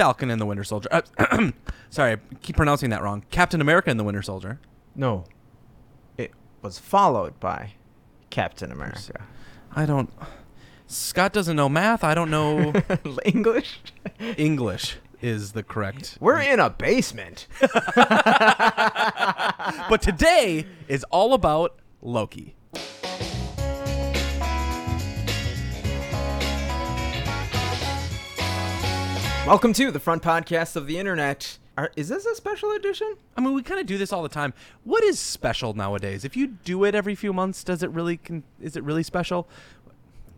Falcon and the Winter Soldier. Uh, sorry, I keep pronouncing that wrong. Captain America and the Winter Soldier. No, it was followed by Captain America. I don't. Scott doesn't know math. I don't know English. English is the correct. We're in a basement. But today is all about Loki. Welcome to the front podcast of the internet. Are, is this a special edition? I mean, we kind of do this all the time. What is special nowadays? If you do it every few months, does it really? Con- is it really special?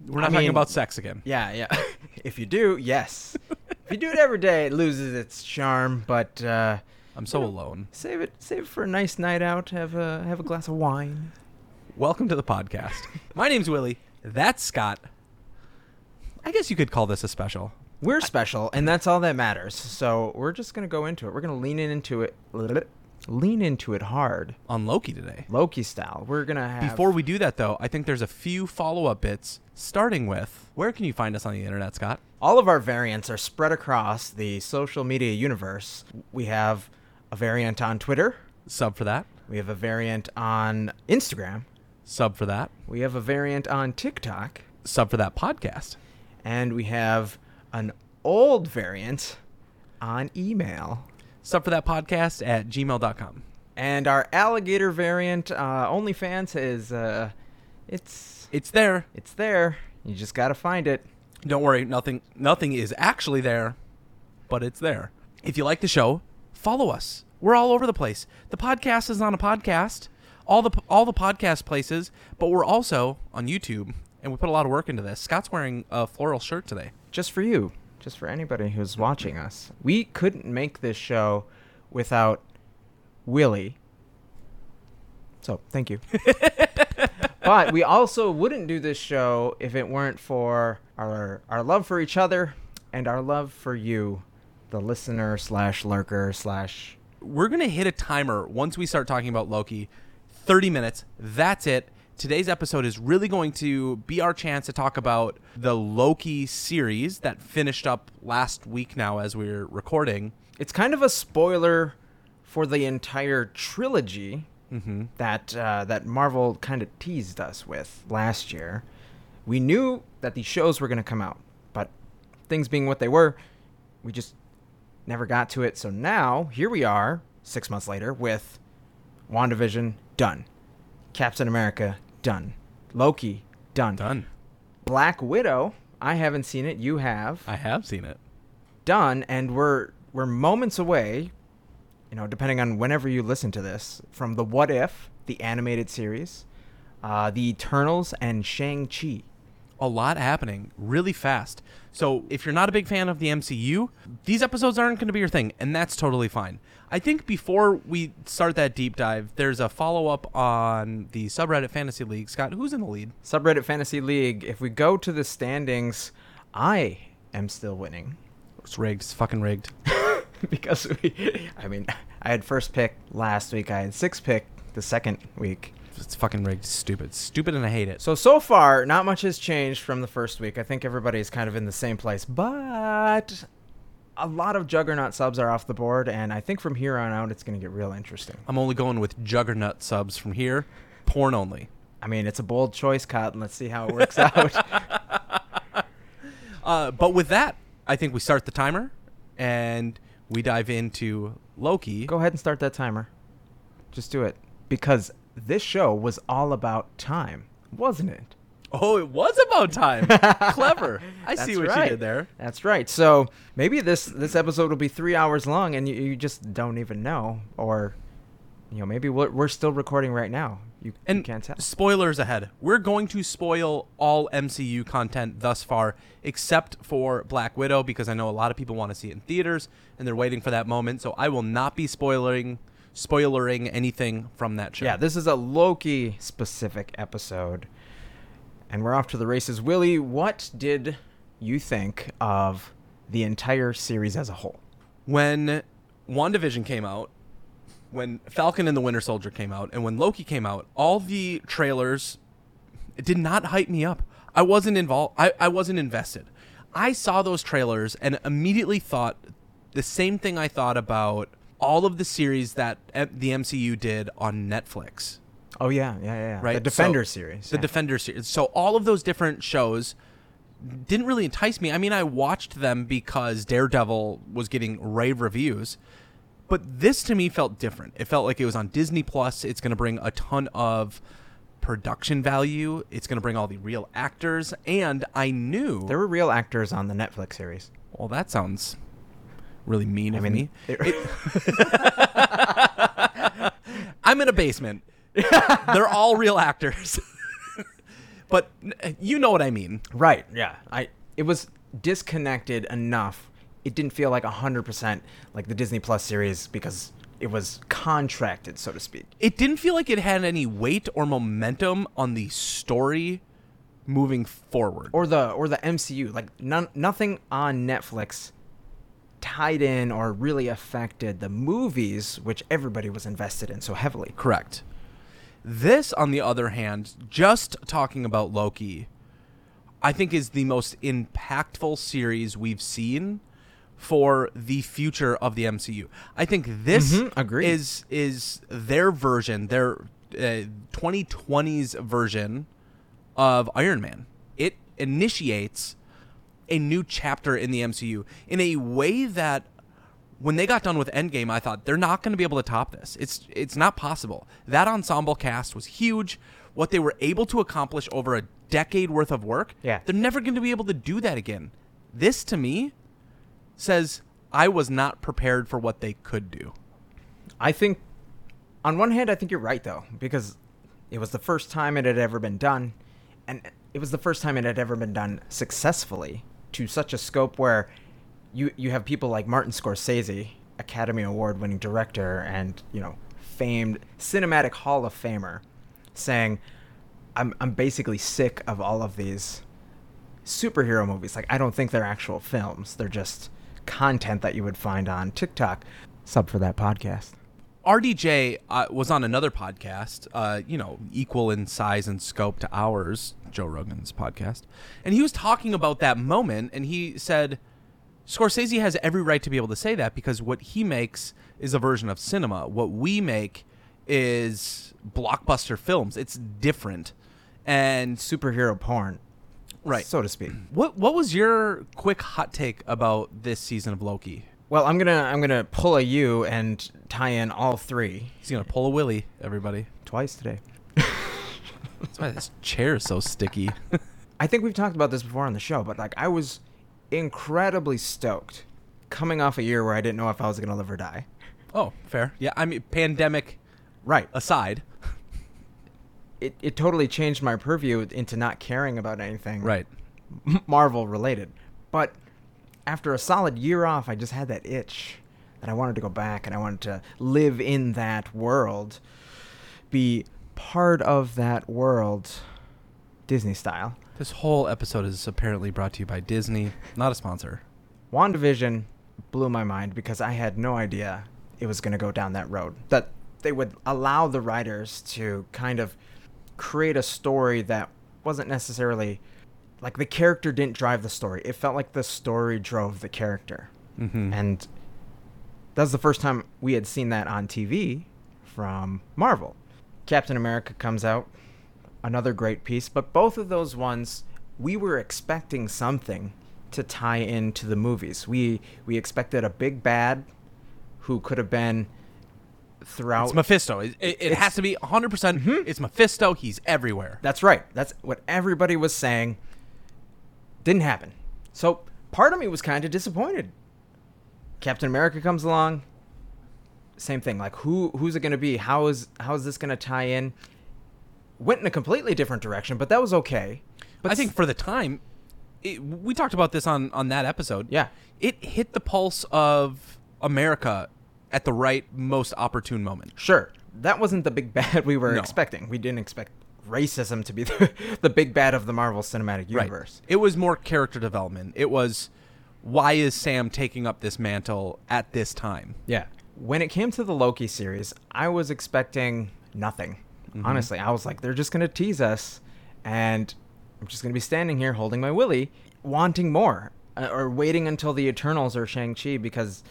We're not I talking mean- about sex again. Yeah, yeah. if you do, yes. if you do it every day, it loses its charm. But uh, I'm so alone. save it, save it for a nice night out. Have a have a glass of wine. Welcome to the podcast. My name's Willie. That's Scott. I guess you could call this a special. We're special, and that's all that matters. So we're just gonna go into it. We're gonna lean in into it, a little bit. lean into it hard, on Loki today. Loki style. We're gonna have Before we do that, though, I think there's a few follow up bits, starting with where can you find us on the internet, Scott? All of our variants are spread across the social media universe. We have a variant on Twitter. Sub for that. We have a variant on Instagram. Sub for that. We have a variant on TikTok. Sub for that podcast. And we have an old variant on email. Sub for that podcast at gmail.com. And our alligator variant, uh, OnlyFans, is uh, it's It's there. it's there. You just gotta find it. Don't worry, nothing nothing is actually there, but it's there. If you like the show, follow us. We're all over the place. The podcast is on a podcast, all the all the podcast places, but we're also on YouTube, and we put a lot of work into this. Scott's wearing a floral shirt today. Just for you, just for anybody who's watching us. We couldn't make this show without Willie. So, thank you. but we also wouldn't do this show if it weren't for our our love for each other and our love for you, the listener slash lurker slash. We're gonna hit a timer once we start talking about Loki. Thirty minutes. That's it. Today's episode is really going to be our chance to talk about the Loki series that finished up last week now as we're recording. It's kind of a spoiler for the entire trilogy Mm-hmm. that uh, that Marvel kind of teased us with last year. We knew that these shows were going to come out, but things being what they were, we just never got to it. So now here we are, six months later, with WandaVision done, Captain America done, Loki done, Done. Black Widow. I haven't seen it. You have I have seen it. done, and we're we're moments away. You know, depending on whenever you listen to this, from the What If, the animated series, uh, the Eternals, and Shang Chi. a lot happening really fast. So if you're not a big fan of the MCU, these episodes aren't going to be your thing, and that's totally fine. I think before we start that deep dive, there's a follow up on the subreddit Fantasy League. Scott, who's in the lead? Subreddit Fantasy League. If we go to the standings, I am still winning It's rigged. It's fucking rigged. because we. I mean, I had first pick last week. I had sixth pick the second week. It's fucking rigged. Stupid. Stupid, and I hate it. So so far, not much has changed from the first week. I think everybody's kind of in the same place, but a lot of Juggernaut subs are off the board, and I think from here on out, it's going to get real interesting. I'm only going with Juggernaut subs from here. Porn only. I mean, it's a bold choice, Cotton. Let's see how it works out. Uh, but with that, I think we start the timer, and we dive into Loki. Go ahead and start that timer. Just do it because this show was all about time, wasn't it? Oh, it was about time. Clever. I see what right. you did there. That's right. So maybe this this episode will be three hours long, and you, you just don't even know, or you know maybe we're, we're still recording right now. You, you And can't tell. spoilers ahead. We're going to spoil all MCU content thus far, except for Black Widow, because I know a lot of people want to see it in theaters and they're waiting for that moment. So I will not be spoiling spoilering anything from that show. Yeah, this is a Loki specific episode. And we're off to the races. Willie, what did you think of the entire series as a whole? when WandaVision came out, when Falcon and the Winter Soldier came out, and when Loki came out, all the trailers did not hype me up. I wasn't involved. I, I wasn't invested. I saw those trailers and immediately thought the same thing I thought about all of the series that the MCU did on Netflix. Oh yeah, yeah, yeah. Right. The Defender So- series. The yeah. Defender series. So all of those different shows didn't really entice me. I mean, I watched them because Daredevil was getting rave reviews, but this to me felt different. It felt like it was on Disney Plus. It's going to bring a ton of production value. It's going to bring all the real actors, and I knew. there were real actors on the Netflix series. well, that sounds really mean I of mean, me. it- I'm in a basement. They're all real actors. but you know what I mean. right. Yeah. I. It was disconnected enough. It didn't feel like hundred percent like the Disney Plus series because it was contracted, so to speak. It didn't feel like it had any weight or momentum on the story moving forward. or the or the MCU. Like none, nothing on Netflix tied in or really affected the movies, which everybody was invested in so heavily. Correct. This, on the other hand, just talking about Loki, I think is the most impactful series we've seen for the future of the MCU. I think this Mhm, is is their version, their uh, 2020's version of Iron Man. It initiates a new chapter in the MCU in a way that when they got done with Endgame, I thought they're not going to be able to top this. It's it's not possible. That ensemble cast was huge. What they were able to accomplish over a decade worth of work, Yeah. they're never going to be able to do that again. This to me says I was not prepared for what they could do. I think, on one hand, I think you're right though, because it was the first time it had ever been done, and it was the first time it had ever been done successfully to such a scope where you you have people like Martin Scorsese, Academy Award winning director and, you know, famed cinematic hall of famer saying I'm I'm basically sick of all of these superhero movies. Like I don't think they're actual films. They're just content that you would find on TikTok. Sub for that podcast. RDJ uh, was on another podcast, uh, you know, equal in size and scope to ours, Joe Rogan's podcast. And he was talking about that moment, and he said Scorsese has every right to be able to say that because what he makes is a version of cinema. What we make is blockbuster films. It's different. And superhero porn, right. so to speak. what what was your quick hot take about this season of Loki? Well, I'm gonna I'm gonna pull a U and tie in all three He's gonna pull a willy, everybody. twice today. That's why this chair is so sticky. I think we've talked about this before on the show, but like I was incredibly stoked coming off a year where I didn't know if I was gonna live or die. Oh, fair. Yeah, I mean, pandemic Right. aside. It it totally changed my purview into not caring about anything Right. Marvel related. But after a solid year off, I just had that itch that I wanted to go back and I wanted to live in that world, be part of that world, Disney style. This whole episode is apparently brought to you by Disney, not a sponsor. WandaVision blew my mind because I had no idea it was going to go down that road. That they would allow the writers to kind of create a story that wasn't necessarily like the character didn't drive the story. It felt like the story drove the character. Mm-hmm. And that's the first time we had seen that on TV from Marvel. Captain America comes out, another great piece, but both of those ones we were expecting something to tie into the movies. We we expected a big bad who could have been throughout It's Mephisto. It, it, it has to be 100%. percent It's Mephisto. He's everywhere. That's right. That's what everybody was saying. Didn't happen. So part of me was kind of disappointed. Captain America comes along. Same thing. Like who who's it going to be? How is how is this going to tie in? went in a completely different direction, but that was okay. But I think for the time, it, we talked about this on on that episode. Yeah. it hit the pulse of America at the right, most opportune moment. Sure, that wasn't the big bad we were No. expecting. We didn't expect racism to be the, the big bad of the Marvel Cinematic Universe. It was more character development. It was why is Sam taking up this mantle at this time? Yeah. When it came to the Loki series, I was expecting nothing. Mm-hmm. Honestly, I was like, they're just going to tease us, and I'm just going to be standing here holding my willy, wanting more, uh, or waiting until the Eternals or Shang Chi because,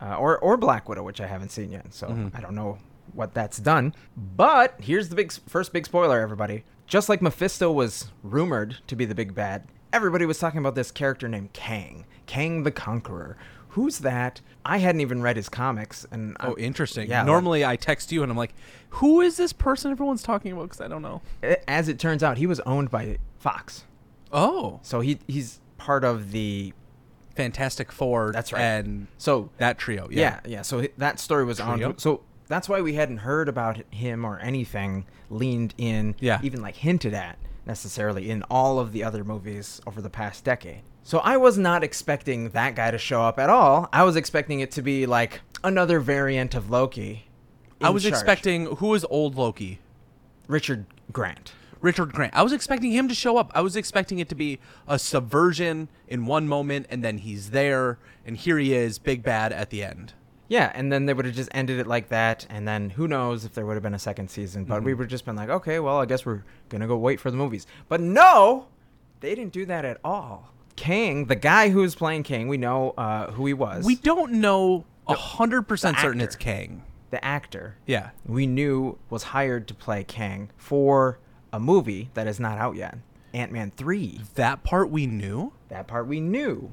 uh, or or Black Widow, which I haven't seen yet, so Mm-hmm. I don't know what that's done. But here's the big first big spoiler, everybody. Just like Mephisto was rumored to be the big bad, everybody was talking about this character named Kang, Kang the Conqueror. Who's that? I hadn't even read his comics, and Oh, I- interesting. Yeah, Normally, I text you and I'm like, "Who is this person everyone's talking about?" Because I don't know. as it turns out, he was owned by Fox, Oh, so he he's part of the. Fantastic Four. That's right. And So that trio. yeah, Yeah. yeah. So that story was Trio? on. So that's why we hadn't heard about him or anything leaned in, Yeah. even like hinted at necessarily in all of the other movies over the past decade. So I was not expecting that guy to show up at all. I was expecting it to be like another variant of Loki. I was charge. expecting who is old Loki. Richard Grant. Richard Grant. I was expecting him to show up. I was expecting it to be a subversion in one moment, and then he's there, and here he is, big bad at the end. Yeah, and then they would have just ended it like that, and then who knows if there would have been a second season. But Mm-hmm. we would have just been like, okay, well, I guess we're gonna go wait for the movies. But no, they didn't do that at all. Kang, the guy who was playing Kang, we know uh, who he was. We don't know a hundred percent certain it's Kang. the actor Yeah. we knew was hired to play Kang for a movie that is not out yet, Ant Man three. That part we knew. That part we knew.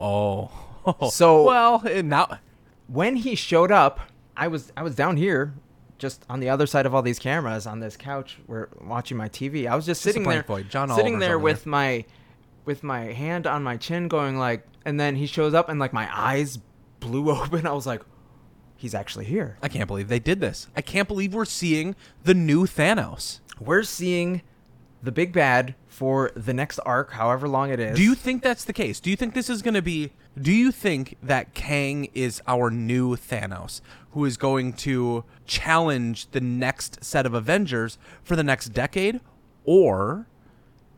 Oh. So- well, now when he showed up, I was I was down here, just on the other side of all these cameras on this couch, we're watching my TV. I was just sitting there, void. John sitting Oliver's there with my with my hand on my chin, going like, and then he shows up and like my eyes blew open. I was like, he's actually here. I can't believe they did this. I can't believe we're seeing the new Thanos. We're seeing the big bad for the next arc, however long it is. Do you think that's the case? Do you think this is going to be? Do you think that Kang is our new Thanos, who is going to challenge the next set of Avengers for the next decade, or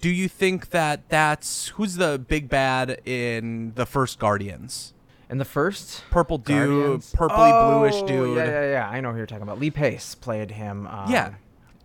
do you think that that's who's the big bad in the first Guardians? in the first Purple dude, Guardians? purpley Oh, bluish dude. Yeah, yeah, yeah. I know who you're talking about. Lee Pace played him. Um, Yeah.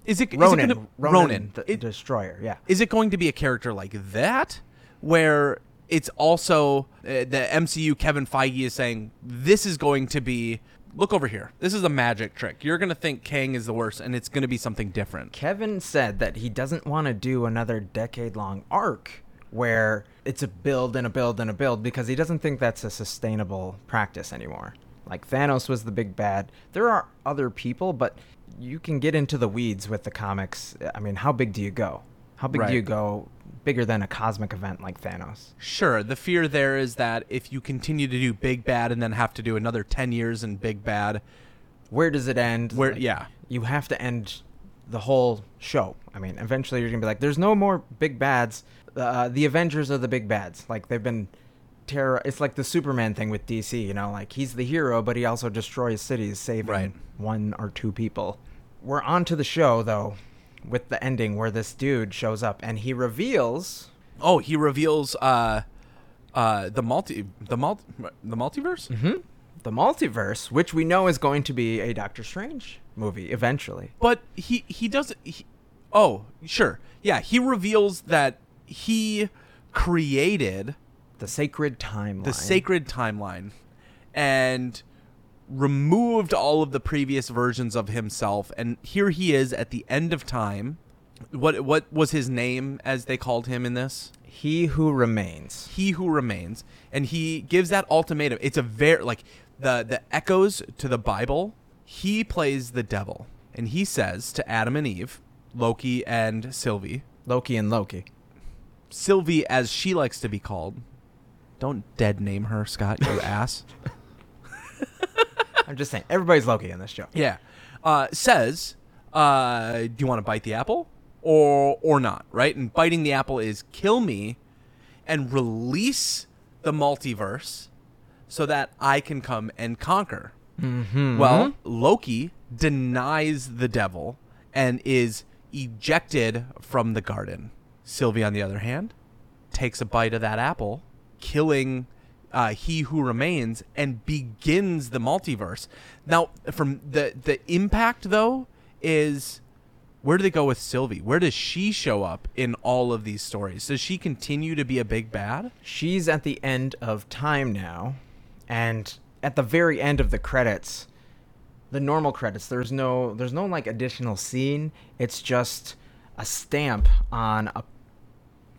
Is it is Ronan, it gonna, Ronan, Ronan. the It- destroyer. Yeah. is it going to be a character like that where it's also uh, the MCU Kevin Feige is saying this is going to be look over here this is a magic trick you're going to think Kang is the worst and it's going to be something different Kevin said that he doesn't want to do another decade long arc where it's a build and a build and a build because he doesn't think that's a sustainable practice anymore. Like Thanos was the big bad. There are other people, but you can get into the weeds with the comics. I mean, how big do you go? How big Right. do you go bigger than a cosmic event like Thanos? sure the fear there is that if you continue to do big bad and then have to do another 10 years in big bad Where does it end? where Like, yeah you have to end the whole show. I mean, eventually you're gonna be like, there's no more big bads. Uh, the Avengers are the big bads. Like they've been terror. It's like the Superman thing with DC. You know, like he's the hero, but he also destroys cities, saving Right. one or two people. We're on to the show though, with the ending where this dude shows up and he reveals oh he reveals uh uh the multi the multi the multiverse the multiverse, which we know is going to be a Doctor Strange movie eventually. But he he doesn't. He, oh, sure, yeah. He reveals that he created The sacred timeline. the sacred timeline and removed all of the previous versions of himself, and here he is at the end of time. What what was his name as they called him in this? He who remains. He who remains, and he gives that ultimatum. It's a very like the the echoes to the Bible. He plays the devil, and he says to Adam and Eve, Loki and Sylvie, Loki and Loki. Sylvie as she likes to be called. Don't dead name her, Scott, you ass. I'm just saying, everybody's Loki in this show. Yeah. Uh, says, uh, do you want to bite the apple or or not? Right? And biting the apple is kill me and release the multiverse so that I can come and conquer. Mm-hmm. Well, Loki denies the devil and is ejected from the garden. Sylvie, on the other hand, takes a bite of that apple, killing uh, he who remains, and begins the multiverse. Now, from the the impact though is where do they go with Sylvie? Where does she show up in all of these stories? Does she continue to be a big bad? she's at the end of time now, and at the very end of the credits, the normal credits, there's no there's no like additional scene. It's just a stamp on a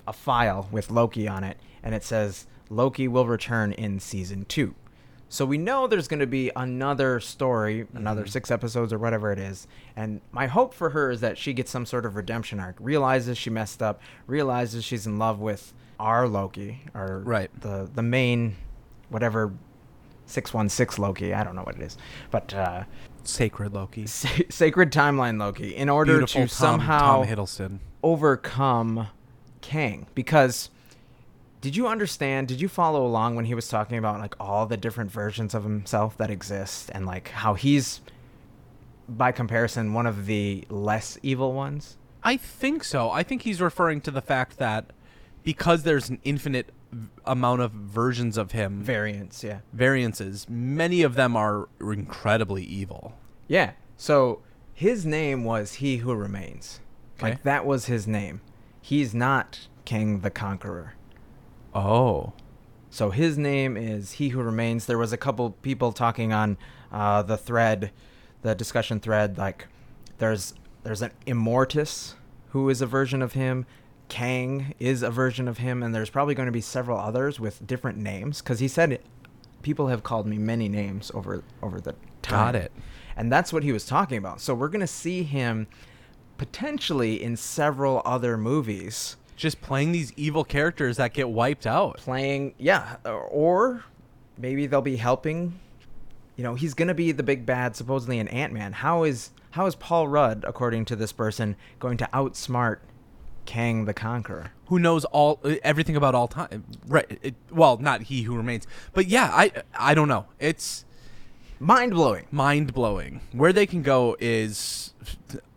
a file with Loki on it, and it says Loki will return in season two. So we know there's going to be another story, another six episodes or whatever it is. And my hope for her is that she gets some sort of redemption arc, realizes she messed up, realizes she's in love with our Loki, or Right. the the main, whatever, six one six Loki. I don't know what it is, but uh, Sacred Loki. sa- sacred timeline Loki. In order Beautiful to Tom, somehow Tom Hiddleston. overcome Kang because did you understand did you follow along when he was talking about like all the different versions of himself that exist and like how he's by comparison one of the less evil ones I think so. I think he's referring to the fact that because there's an infinite amount of versions of him, variants yeah variances, many of them are incredibly evil. yeah so his name was he who remains Okay. like that was his name he's not Kang the Conqueror Oh. So his name is He Who Remains. There was a couple people talking on uh, the thread, the discussion thread. Like, there's there's an Immortus who is a version of him. Kang is a version of him, and there's probably going to be several others with different names. Because he said, people have called me many names over over the time. Got it. And that's what he was talking about. So we're going to see him potentially in several other movies Just playing these evil characters that get wiped out. playing yeah or maybe they'll be helping you know he's gonna be the big bad supposedly in ant-man how is how is paul rudd according to this person going to outsmart kang the conqueror Who knows all uh, everything about all time? Right. It, well, not he who remains, but yeah, I I don't know. It's mind-blowing mind blowing. Where they can go is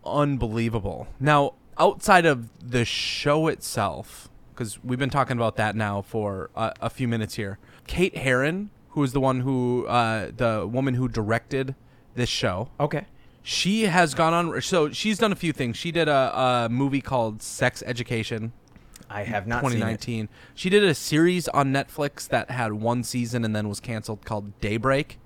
unbelievable. Now, outside of the show itself, because we've been talking about that now for uh, a few minutes here, Kate Herron, who is the one who, uh, the woman who directed this show, okay she has gone on. So she's done a few things. She did a, a movie called Sex Education. i have not seen 2019. She did a series on Netflix that had one season and then was canceled called Daybreak.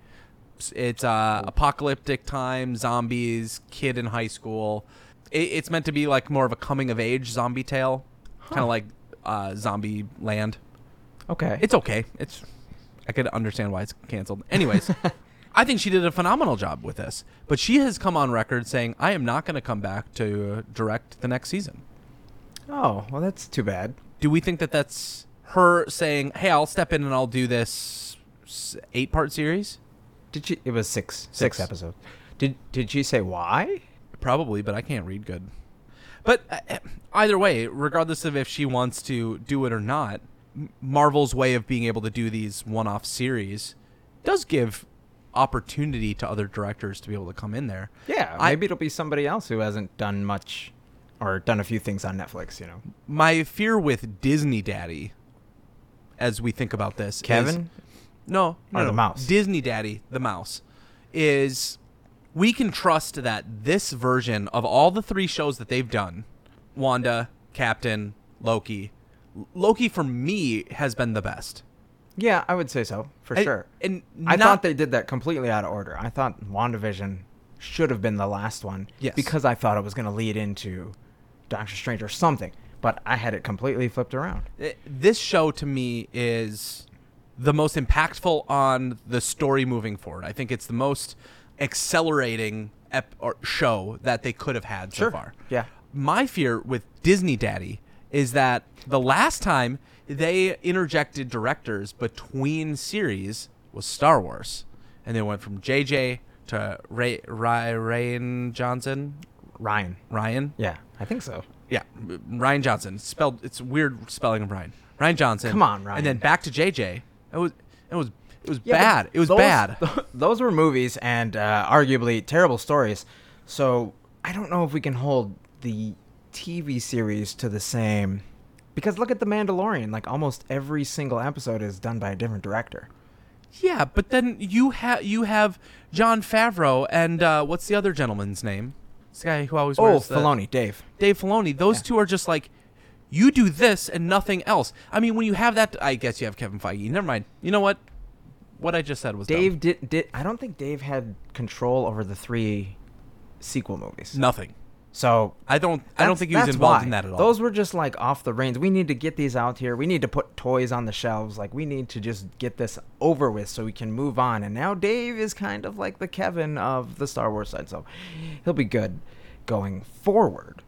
It's- It's uh, apocalyptic time, zombies, kid in high school. It, it's meant to be like more of a coming of age zombie tale, kind of like uh, Zombie Land. okay It's okay. It's I could understand why it's canceled. Anyways, I think she did a phenomenal job with this. But she has come on record saying, "I am not going to come back to direct the next season." oh well that's too bad do we think that that's her saying, "Hey, I'll step in and I'll do this eight-part series"? did she it was six six, Six. episodes did did she say why Probably, but I can't read good. But uh, either way, regardless of if she wants to do it or not, Marvel's way of being able to do these one-off series does give opportunity to other directors to be able to come in there. yeah I- maybe it'll be somebody else who hasn't done much or done a few things on netflix you know My fear with Disney Daddy, as we think about this, is- kevin No, no, Or the mouse. Disney Daddy, the mouse, is we can trust that this version of all the three shows that they've done, Wanda, Captain, Loki, Loki for me has been the best. Yeah, I would say so for And- sure. and I not- thought they did that completely out of order. I thought WandaVision should have been the last one. Yes. Because I thought it was going to lead into Doctor Strange or something. But I had it completely flipped around. Eh, This show to me is the most impactful on the story moving forward. I think it's the most accelerating ep- or show that they could have had so far. Yeah. my fear with Disney Daddy is that the last time they interjected directors between series was Star Wars, and they went from JJ to Ray Ray Rayan Johnson. Ryan. Ryan. Yeah, I think so. Yeah, Rian Johnson. Spelled it's weird spelling of Ryan. Rian Johnson. Come on, Ryan. And then back to JJ. It was it was it was Yeah, bad. It was those- bad. Those were movies and uh, arguably terrible stories. So I don't know if we can hold the TV series to the same. Because look at The Mandalorian. Like almost every single episode is done by a different director. Yeah, but then you have you have Jon Favreau and uh, what's the other gentleman's name? This guy who always Oh, Filoni, Dave. Dave Filoni. Those Yeah. two are just like, you do this and nothing else. I mean, when you have that, I guess you have Kevin Feige. Never mind. You know what? What I just said was dumb. Dave did did. I don't think Dave had control over the three sequel movies. nothing. So I don't. I don't think he was involved why. in that at all. Those were just like off the reins. We need to get these out here. We need to put toys on the shelves. Like we need to just get this over with so we can move on. And now Dave is kind of like the Kevin of the Star Wars side, so he'll be good going forward.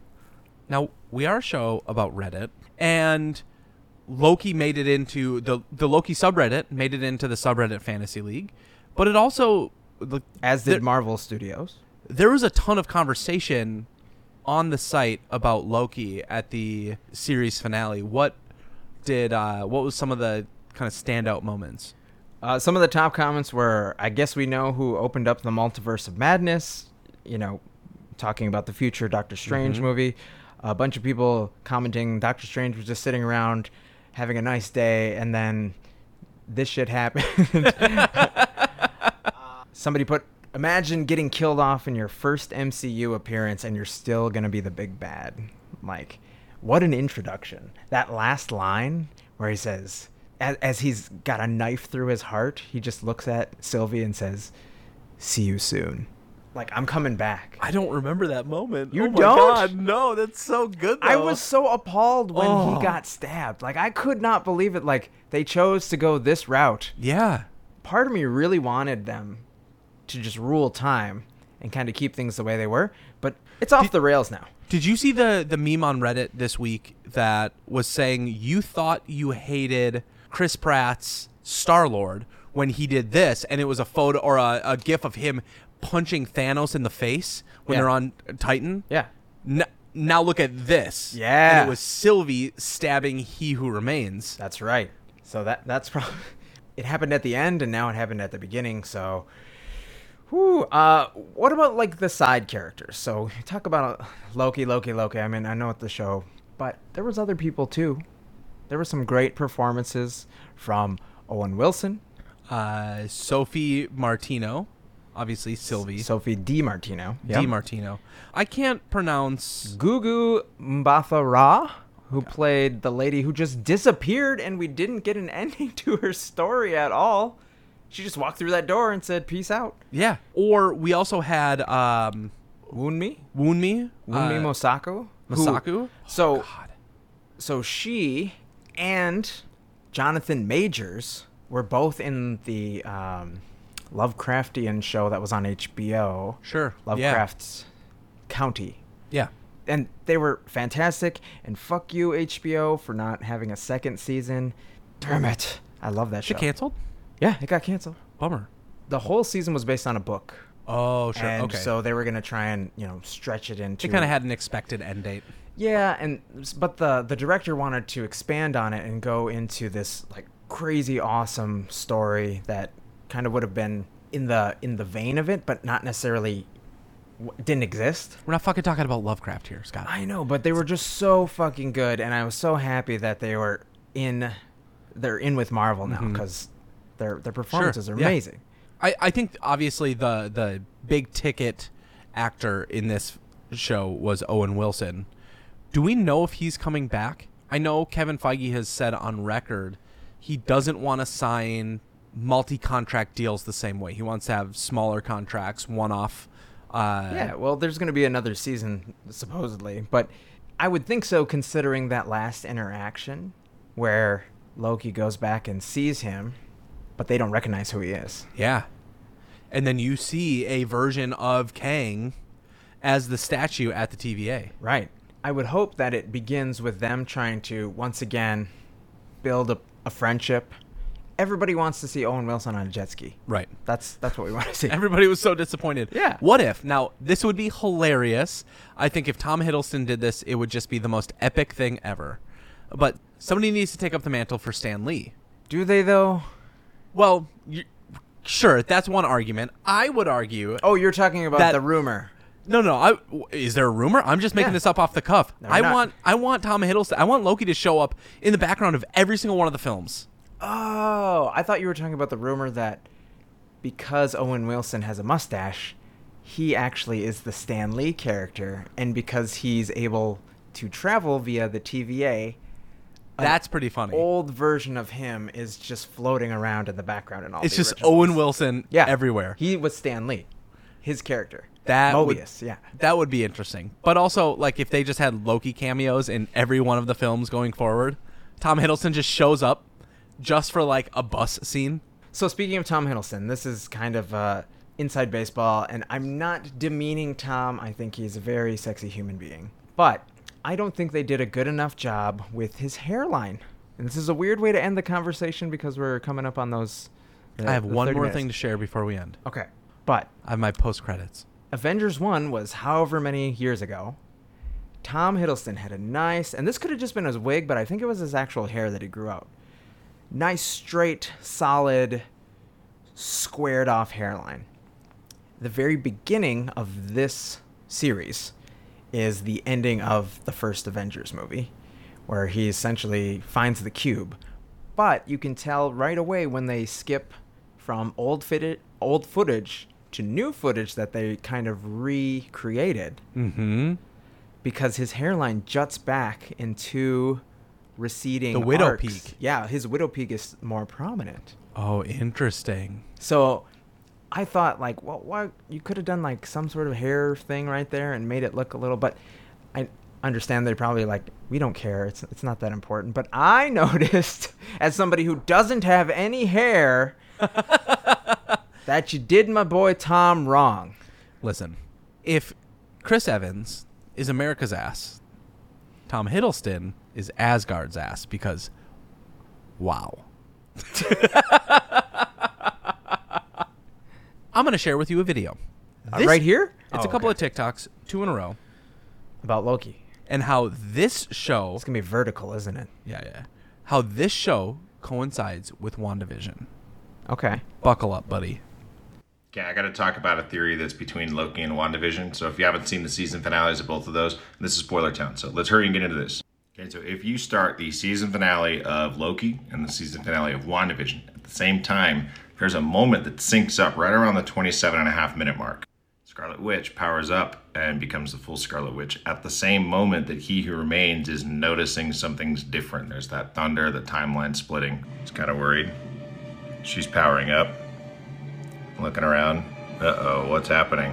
Now we are a show about Reddit, and Loki made it into the the Loki subreddit made it into the subreddit Fantasy League, but it also As did there, Marvel Studios. there was a ton of conversation on the site about Loki at the series finale. What did uh, what was some of the kind of standout moments? Uh, some of the top comments were, "I guess we know who opened up the multiverse of madness." You know, talking about the future Doctor Strange Mhm. movie. A bunch of people commenting, Doctor Strange was just sitting around having a nice day, and then this shit happened. Somebody put, "Imagine getting killed off in your first MCU appearance, and you're still gonna be the big bad." Like, what an introduction! That last line where he says, as, as he's got a knife through his heart, he just looks at Sylvie and says, "See you soon." Like I'm coming back. I don't remember that moment. You oh don't? God, no, that's so good. I was so appalled when Oh. he got stabbed. Like I could not believe it. Like they chose to go this route. yeah. Part of me really wanted them to just rule time and kind of keep things the way they were, but it's off Did- the rails now. Did you see the the meme on Reddit this week that was saying you thought you hated Chris Pratt's Star Lord when he did this, and it was a photo or a, a gif of him punching Thanos in the face when Yeah. they're on Titan. Yeah. N- now look at this. Yeah. and it was Sylvie stabbing He Who Remains. That's right. So that that's probably it happened at the end, and now it happened at the beginning. So, whew, uh, what about like the side characters? So talk about uh, Loki, Loki, Loki. I mean, I know it's the show, but there was other people too. There were some great performances from Owen Wilson, Uh, Sophie Martino, obviously Sylvie. Sophie Di Martino, Di Martino. I can't pronounce. Gugu Mbatha-Raw, who played the lady who just disappeared, and we didn't get an ending to her story at all. She just walked through that door and said, "Peace out." Yeah. Or we also had um, Wunmi, Wunmi. Wunmi uh, Mosaku, who- Masaku. So, God. so she and Jonathan Majors were both in the um, Lovecraftian show that was on HBO, Sure. Lovecraft's County, Yeah. and they were fantastic. And fuck you, HBO, for not having a second season. Damn it! I love that show. It canceled. Yeah, it got canceled. Bummer. The whole season was based on a book, Oh, sure. and okay. so they were gonna try and you know stretch it into. they kind of had an expected end date. Yeah, and but the the director wanted to expand on it and go into this like crazy awesome story that kind of would have been in the in the vein of it, but not necessarily w- didn't exist. We're not fucking talking about Lovecraft here, Scott. I know, but they were just so fucking good, and I was so happy that they were in. They're in with Marvel now mm-hmm. because their their performances are yeah. amazing. I, I think obviously the the big ticket actor in this show was Owen Wilson. Do we know if he's coming back? I know Kevin Feige has said on record he doesn't want to sign multi-contract deals the same way. He wants to have smaller contracts, one-off. Uh, Yeah, well, there's going to be another season supposedly, but I would think so considering that last interaction where Loki goes back and sees him, but they don't recognize who he is. Yeah. And then you see a version of Kang as the statue at the TVA. Right. I would hope that it begins with them trying to once again build a, a friendship everybody wants to see Owen Wilson on a jet ski. Right. That's that's what we want to see. Everybody was so disappointed. Yeah. What if? Now, this would be hilarious. I think if Tom Hiddleston did this, it would just be the most epic thing ever. But somebody needs to take up the mantle for Stan Lee. Do they though? Well, you, sure, that's one argument. I would argue. Oh, you're talking about That- the rumor. No, no. I, is there a rumor? I'm just making Yeah. this up off the cuff. No, I not. want I want Tom Hiddleston. I want Loki to show up in the background of every single one of the films. Oh, I thought you were talking about the rumor that because Owen Wilson has a mustache, he actually is the Stan Lee character, and because he's able to travel via the TVA, That's pretty funny. old version of him is just floating around in the background and all. This. It's just original Owen. Wilson Yeah, everywhere. He was Stan Lee, his character. That would- Mobius, yeah. That would be interesting. But also, like, if they just had Loki cameos in every one of the films going forward, Tom Hiddleston just shows up just for like a bus scene. So speaking of Tom Hiddleston, this is kind of uh, inside baseball, and I'm not demeaning Tom. I think he's a very sexy human being, but I don't think they did a good enough job with his hairline. And this is a weird way to end the conversation because we're coming up on those. uh, I have one more minutes. thing to share before we end. Okay, but I have my post credits. Avengers 1 was however many years ago. Tom Hiddleston had a nice, and this could have just been his wig, but I think it was his actual hair that he grew out. Nice, straight, solid, squared off hairline. The very beginning of this series is the ending of the first Avengers movie, where he essentially finds the cube. But you can tell right away when they skip from old footage, old footage to new footage that they kind of recreated Mm-hmm. because his hairline juts back into receding The widow arcs. peak. Yeah, his widow peak is more prominent. Oh, interesting. So I thought like, well, why you could have done like some sort of hair thing right there and made it look a little. But I understand they're probably like, we don't care. It's it's not that important. But I noticed as somebody who doesn't have any hair that you did my boy Tom wrong. Listen, if Chris Evans is America's ass, Tom Hiddleston is Asgard's ass because, wow. I'm going to share with you a video. Uh, This- right here? It's Oh, a couple okay. of TikToks, two in a row, about Loki. and how this show, It's gonna be vertical, isn't it? yeah, yeah, how this show coincides with WandaVision. Okay. Buckle up, buddy. Okay, I got to talk about a theory that's between Loki and WandaVision. So if you haven't seen the season finales of both of those, this is spoiler town. So let's hurry and get into this. Okay, so if you start the season finale of Loki and the season finale of WandaVision at the same time, there's a moment that syncs up right around the 27 and a half minute mark. Scarlet Witch powers up and becomes the full Scarlet Witch at the same moment that he who remains is noticing something's different. There's that thunder, the timeline splitting. He's kind of worried. She's powering up looking around. Uh oh, what's happening?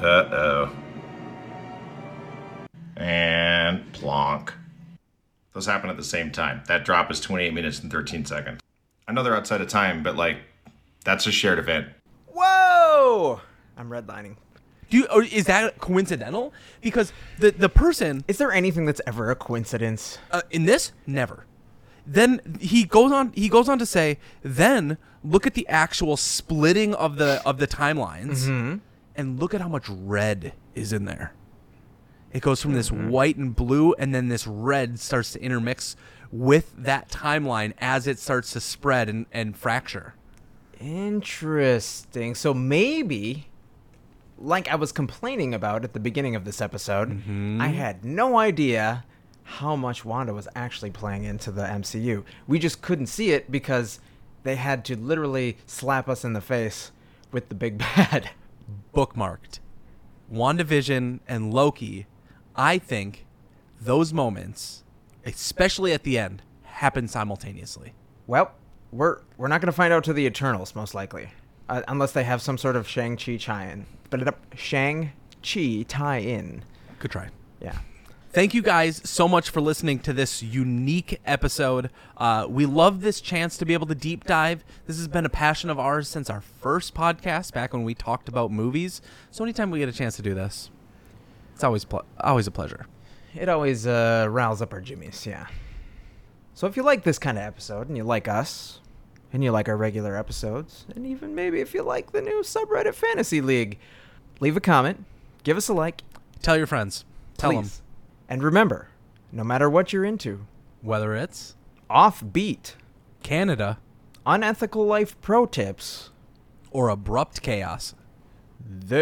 Uh oh. And plonk. Those happen at the same time. That drop is 28 minutes and 13 seconds. I know they're outside of time, but like, that's a shared event. Whoa! I'm redlining. Do you, or is that coincidental? Because the the person Is there anything that's ever a coincidence? uh, in this never. Then he goes on. He goes on to say, then look at the actual splitting of the of the timelines, and look at how much red is in there. It goes from this white and blue, and then this red starts to intermix with that timeline as it starts to spread and, and fracture. Interesting. So maybe, like I was complaining about at the beginning of this episode, Mm-hmm. I had no idea how much Wanda was actually playing into the MCU. We just couldn't see it because they had to literally slap us in the face with the big bad. bookmarked. WandaVision and Loki, I think those moments, especially at the end, happen simultaneously. Well, we're we're not going to find out to the Eternals most likely, uh, unless they have some sort of Shang Chi tie-in. But it Shang Chi tie-in. Good try. Yeah. Thank you guys so much for listening to this unique episode. Uh, we love this chance to be able to deep dive. This has been a passion of ours since our first podcast, back when we talked about movies. So anytime we get a chance to do this, it's always pl- always a pleasure. It always uh, riles up our jimmies, yeah. So if you like this kind of episode and you like us and you like our regular episodes and even maybe if you like the new subreddit Fantasy League, leave a comment, give us a like, Tell your friends. Tell them. And remember, no matter what you're into, whether it's offbeat, Canada unethical life pro tips, or abrupt chaos. A subreddit